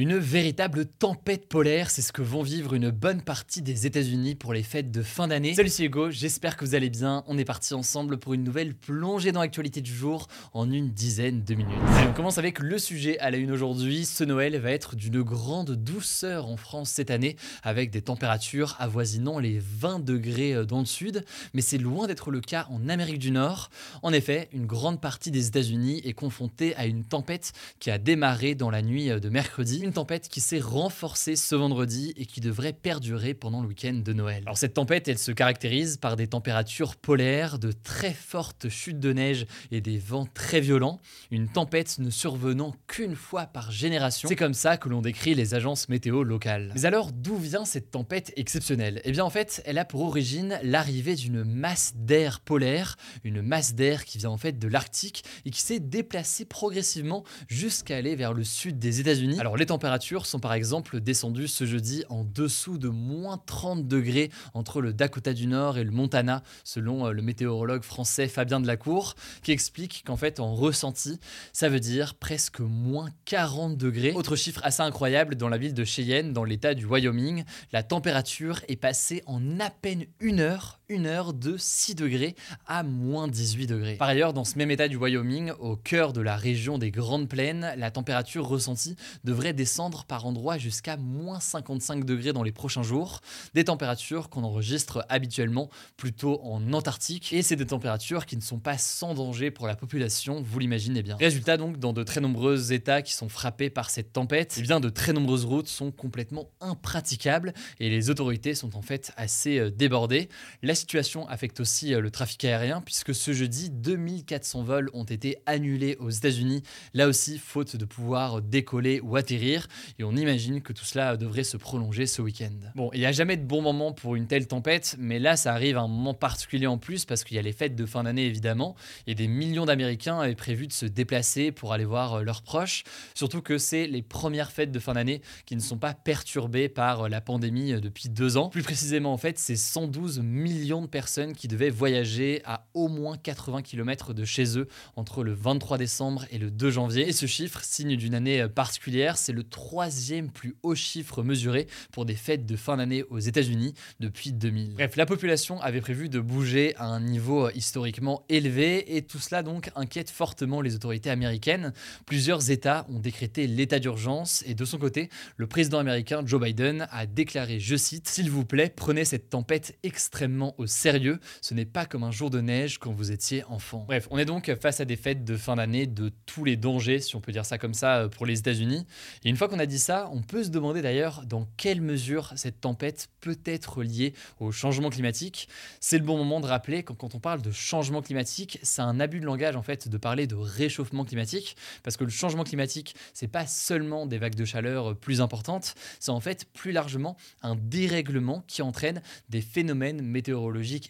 Une véritable tempête polaire, c'est ce que vont vivre une bonne partie des États-Unis pour les fêtes de fin d'année. Salut, c'est Hugo, j'espère que vous allez bien. On est parti ensemble pour une nouvelle plongée dans l'actualité du jour en une dizaine de minutes. On commence avec le sujet à la une aujourd'hui. Ce Noël va être d'une grande douceur en France cette année, avec des températures avoisinant les 20 degrés dans le sud, mais c'est loin d'être le cas en Amérique du Nord. En effet, une grande partie des États-Unis est confrontée à une tempête qui a démarré dans la nuit de mercredi une tempête qui s'est renforcée ce vendredi et qui devrait perdurer pendant le week-end de Noël. Alors cette tempête, elle se caractérise par des températures polaires, de très fortes chutes de neige et des vents très violents, une tempête ne survenant qu'une fois par génération. C'est comme ça que l'on décrit les agences météo locales. Mais alors d'où vient cette tempête exceptionnelle? Eh bien en fait, elle a pour origine l'arrivée d'une masse d'air polaire, une masse d'air qui vient en fait de l'Arctique et qui s'est déplacée progressivement jusqu'à aller vers le sud des États-Unis. Alors les températures sont par exemple descendues ce jeudi en dessous de moins 30 degrés entre le Dakota du Nord et le Montana, selon euh, le météorologue français Fabien Delacour, qui explique qu'en fait en ressenti, ça veut dire presque moins 40 degrés. Autre chiffre assez incroyable, dans la ville de Cheyenne, dans l'état du Wyoming, la température est passée en à peine une heure une heure de 6 degrés à moins 18 degrés. Par ailleurs, dans ce même état du Wyoming, au cœur de la région des Grandes Plaines, la température ressentie devrait descendre par endroits jusqu'à moins 55 degrés dans les prochains jours, des températures qu'on enregistre habituellement plutôt en Antarctique, et c'est des températures qui ne sont pas sans danger pour la population, vous l'imaginez bien. Résultat donc, dans de très nombreux États qui sont frappés par cette tempête, eh bien de très nombreuses routes sont complètement impraticables et les autorités sont en fait assez euh, débordées. La situation affecte aussi euh, le trafic aérien puisque ce jeudi, 2400 vols ont été annulés aux États-Unis, là aussi faute de pouvoir décoller ou atterrir, et on imagine que tout cela devrait se prolonger ce week-end. Bon, il n'y a jamais de bon moment pour une telle tempête, mais là ça arrive à un moment particulier en plus parce qu'il y a les fêtes de fin d'année évidemment, et des millions d'Américains avaient prévu de se déplacer pour aller voir euh, leurs proches, surtout que c'est les premières fêtes de fin d'année qui ne sont pas perturbées par euh, la pandémie depuis deux ans. Plus précisément en fait, c'est 112 millions de personnes qui devaient voyager à au moins 80 km de chez eux entre le 23 décembre et le 2 janvier. Et ce chiffre, signe d'une année particulière, c'est le troisième plus haut chiffre mesuré pour des fêtes de fin d'année aux États-Unis depuis 2000. Bref, la population avait prévu de bouger à un niveau historiquement élevé et tout cela donc inquiète fortement les autorités américaines. Plusieurs États ont décrété l'état d'urgence et de son côté, le président américain Joe Biden a déclaré, je cite, S'il vous plaît, prenez cette tempête extrêmement au sérieux. Ce n'est pas comme un jour de neige quand vous étiez enfant. Bref, on est donc face à des fêtes de fin d'année de tous les dangers, si on peut dire ça comme ça, pour les États-Unis. Et une fois qu'on a dit ça, on peut se demander d'ailleurs dans quelle mesure cette tempête peut être liée au changement climatique. C'est le bon moment de rappeler que quand on parle de changement climatique, c'est un abus de langage en fait de parler de réchauffement climatique, parce que le changement climatique, c'est pas seulement des vagues de chaleur plus importantes, c'est en fait plus largement un dérèglement qui entraîne des phénomènes météorologiques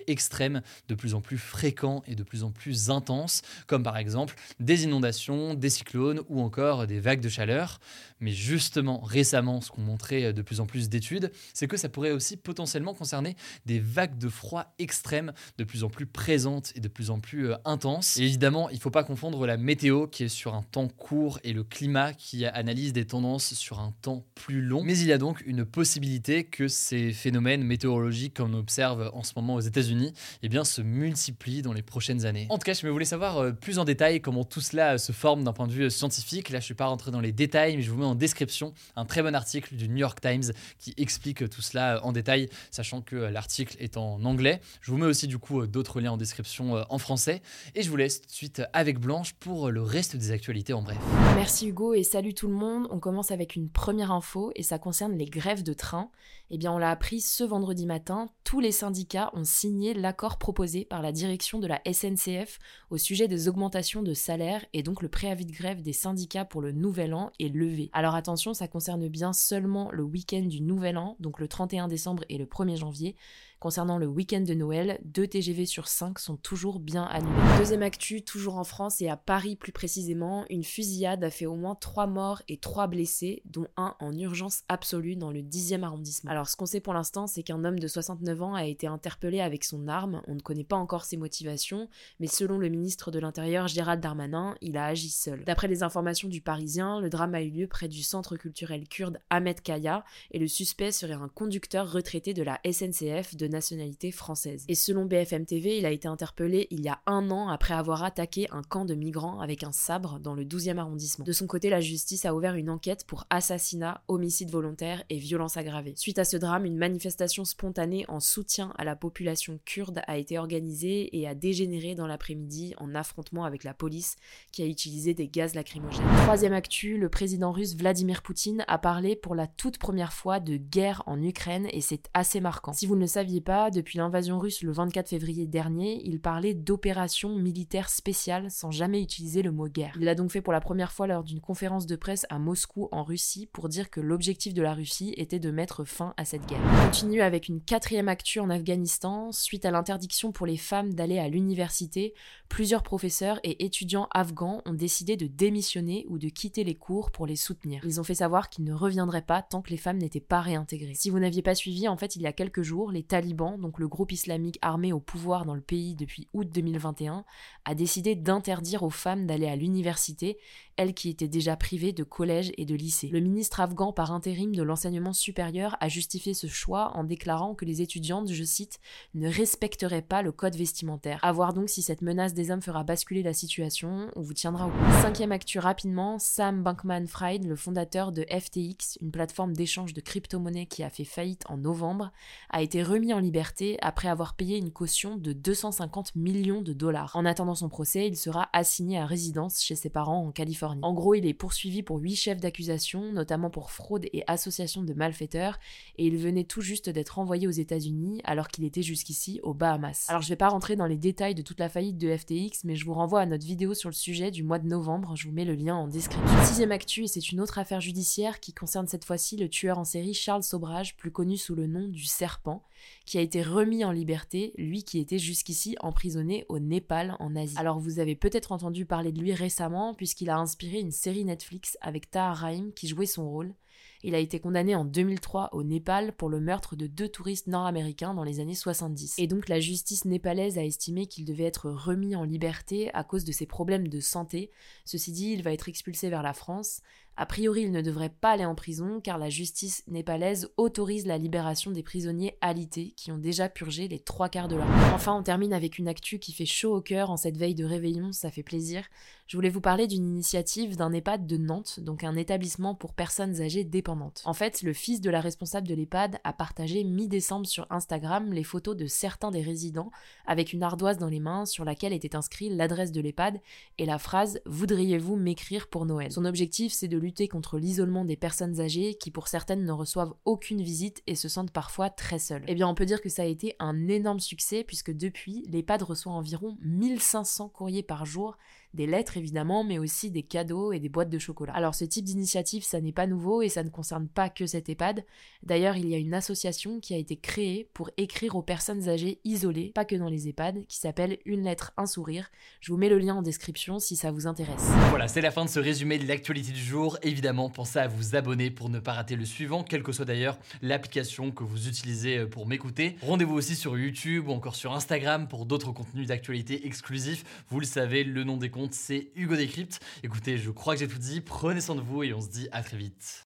extrêmes de plus en plus fréquents et de plus en plus intenses, comme par exemple des inondations, des cyclones ou encore des vagues de chaleur. Mais justement, récemment, ce qu'ont montré de plus en plus d'études, c'est que ça pourrait aussi potentiellement concerner des vagues de froid extrêmes de plus en plus présentes et de plus en plus euh, intenses. Et évidemment, il ne faut pas confondre la météo qui est sur un temps court et le climat qui analyse des tendances sur un temps plus long. Mais il y a donc une possibilité que ces phénomènes météorologiques qu'on observe en ce moment aux États-Unis, eh bien, se multiplient dans les prochaines années. En tout cas, je voulais savoir euh, plus en détail comment tout cela euh, se forme d'un point de vue scientifique. Là, je ne suis pas rentré dans les détails, mais je vous mets en description un très bon article du New York Times qui explique tout cela euh, en détail, sachant que l'article est en anglais. Je vous mets aussi du coup d'autres liens en description en français. Et je vous laisse tout de suite avec Blanche pour le reste des actualités en bref. Merci Hugo et salut tout le monde. On commence avec une première info et ça concerne les grèves de train. Eh bien, on l'a appris ce vendredi matin, tous les syndicats ont signé l'accord proposé par la direction de la SNCF au sujet des augmentations de salaire et donc le préavis de grève des syndicats pour le nouvel an est levé. Alors attention, ça concerne bien seulement le week-end du nouvel an, donc le 31 décembre et le 1er janvier. Concernant le week-end de Noël, 2 TGV sur 5 sont toujours bien annulés. Deuxième actu, toujours en France et à Paris plus précisément, une fusillade a fait au moins 3 morts et 3 blessés, dont un en urgence absolue dans le 10e arrondissement. Alors ce qu'on sait pour l'instant, c'est qu'un homme de 69 ans a été interpellé avec son arme, on ne connaît pas encore ses motivations, mais selon le ministre de l'Intérieur Gérald Darmanin, il a agi seul. D'après les informations du Parisien, le drame a eu lieu près du centre culturel kurde Ahmed Kaya et le suspect serait un conducteur retraité de la SNCF de nationalité française. Et selon BFM TV, il a été interpellé il y a un an après avoir attaqué un camp de migrants avec un sabre dans le 12e arrondissement. De son côté, la justice a ouvert une enquête pour assassinat, homicide volontaire et violence aggravée. Suite à ce drame, une manifestation spontanée en soutien à la population kurde a été organisée et a dégénéré dans l'après-midi en affrontement avec la police qui a utilisé des gaz lacrymogènes. Troisième actu, le président russe Vladimir Poutine a parlé pour la toute première fois de guerre en Ukraine et c'est assez marquant. Si vous ne le saviez pas, depuis l'invasion russe le 24 février dernier, il parlait d'opération militaire spéciale sans jamais utiliser le mot guerre. Il l'a donc fait pour la première fois lors d'une conférence de presse à Moscou en Russie pour dire que l'objectif de la Russie était de mettre fin à cette guerre. On continue avec une quatrième actu en Afghanistan. Suite à l'interdiction pour les femmes d'aller à l'université, plusieurs professeurs et étudiants afghans ont décidé de démissionner ou de quitter les cours pour les soutenir. Ils ont fait savoir qu'ils ne reviendraient pas tant que les femmes n'étaient pas réintégrées. Si vous n'aviez pas suivi, en fait, il y a quelques jours, les talibans le groupe islamique armé au pouvoir dans le pays depuis août 2021, a décidé d'interdire aux femmes d'aller à l'université, elles qui étaient déjà privées de collège et de lycée. Le ministre afghan par intérim de l'enseignement supérieur a justifié ce choix en déclarant que les étudiantes, je cite, ne respecteraient pas le code vestimentaire. A voir donc si cette menace des hommes fera basculer la situation, on vous tiendra au courant. Cinquième actu rapidement, Sam Bankman-Fried, le fondateur de FTX, une plateforme d'échange de crypto-monnaies qui a fait faillite en novembre, a été remis en liberté après avoir payé une caution de 250 millions de dollars. En attendant son procès, il sera assigné à résidence chez ses parents en Californie. En gros, il est poursuivi pour huit chefs d'accusation, notamment pour fraude et association de malfaiteurs, et il venait tout juste d'être envoyé aux États-Unis alors qu'il était jusqu'ici aux Bahamas. Alors je vais pas rentrer dans les détails de toute la faillite de FTX, mais je vous renvoie à notre vidéo sur le sujet du mois de novembre, je vous mets le lien en description. Sixième actu, et c'est une autre affaire judiciaire qui concerne cette fois-ci le tueur en série Charles Sobrage, plus connu sous le nom du Serpent, qui a été remis en liberté, lui qui était jusqu'ici emprisonné au Népal en Asie. Alors vous avez peut-être entendu parler de lui récemment puisqu'il a inspiré une série Netflix avec Tahar Rahim qui jouait son rôle. Il a été condamné en 2003 au Népal pour le meurtre de deux touristes nord-américains dans les années 70. Et donc la justice népalaise a estimé qu'il devait être remis en liberté à cause de ses problèmes de santé. Ceci dit, il va être expulsé vers la France. A priori, il ne devrait pas aller en prison car la justice népalaise autorise la libération des prisonniers alités qui ont déjà purgé les trois quarts de leur vie. Enfin, on termine avec une actu qui fait chaud au cœur en cette veille de réveillon, ça fait plaisir. Je voulais vous parler d'une initiative d'un EHPAD de Nantes, donc un établissement pour personnes âgées dépendantes. En fait, le fils de la responsable de l'EHPAD a partagé mi-décembre sur Instagram les photos de certains des résidents avec une ardoise dans les mains sur laquelle était inscrit l'adresse de l'EHPAD et la phrase Voudriez-vous m'écrire pour Noël? Son objectif, c'est de lui contre l'isolement des personnes âgées qui pour certaines ne reçoivent aucune visite et se sentent parfois très seules. Eh bien on peut dire que ça a été un énorme succès puisque depuis, l'EHPAD reçoit environ 1500 courriers par jour des lettres évidemment, mais aussi des cadeaux et des boîtes de chocolat. Alors ce type d'initiative, ça n'est pas nouveau et ça ne concerne pas que cet EHPAD. D'ailleurs, il y a une association qui a été créée pour écrire aux personnes âgées isolées, pas que dans les EHPAD, qui s'appelle Une lettre, un sourire. Je vous mets le lien en description si ça vous intéresse. Voilà, c'est la fin de ce résumé de l'actualité du jour. Évidemment, pensez à vous abonner pour ne pas rater le suivant, quelle que soit d'ailleurs l'application que vous utilisez euh, pour m'écouter. Rendez-vous aussi sur YouTube ou encore sur Instagram pour d'autres contenus d'actualité exclusifs. Vous le savez, le nom des comptes c'est Hugo Décrypte. Écoutez, je crois que j'ai tout dit. Prenez soin de vous et on se dit à très vite.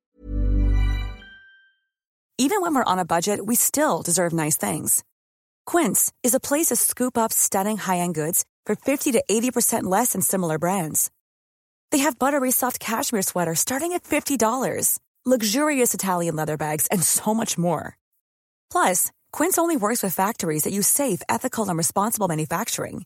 Even when we're on a budget, we still deserve nice things. Quince is a place to scoop up stunning high-end goods for 50 to 80% less than similar brands. They have buttery soft cashmere sweaters starting at $50, luxurious Italian leather bags, and so much more. Plus, Quince only works with factories that use safe, ethical, and responsible manufacturing.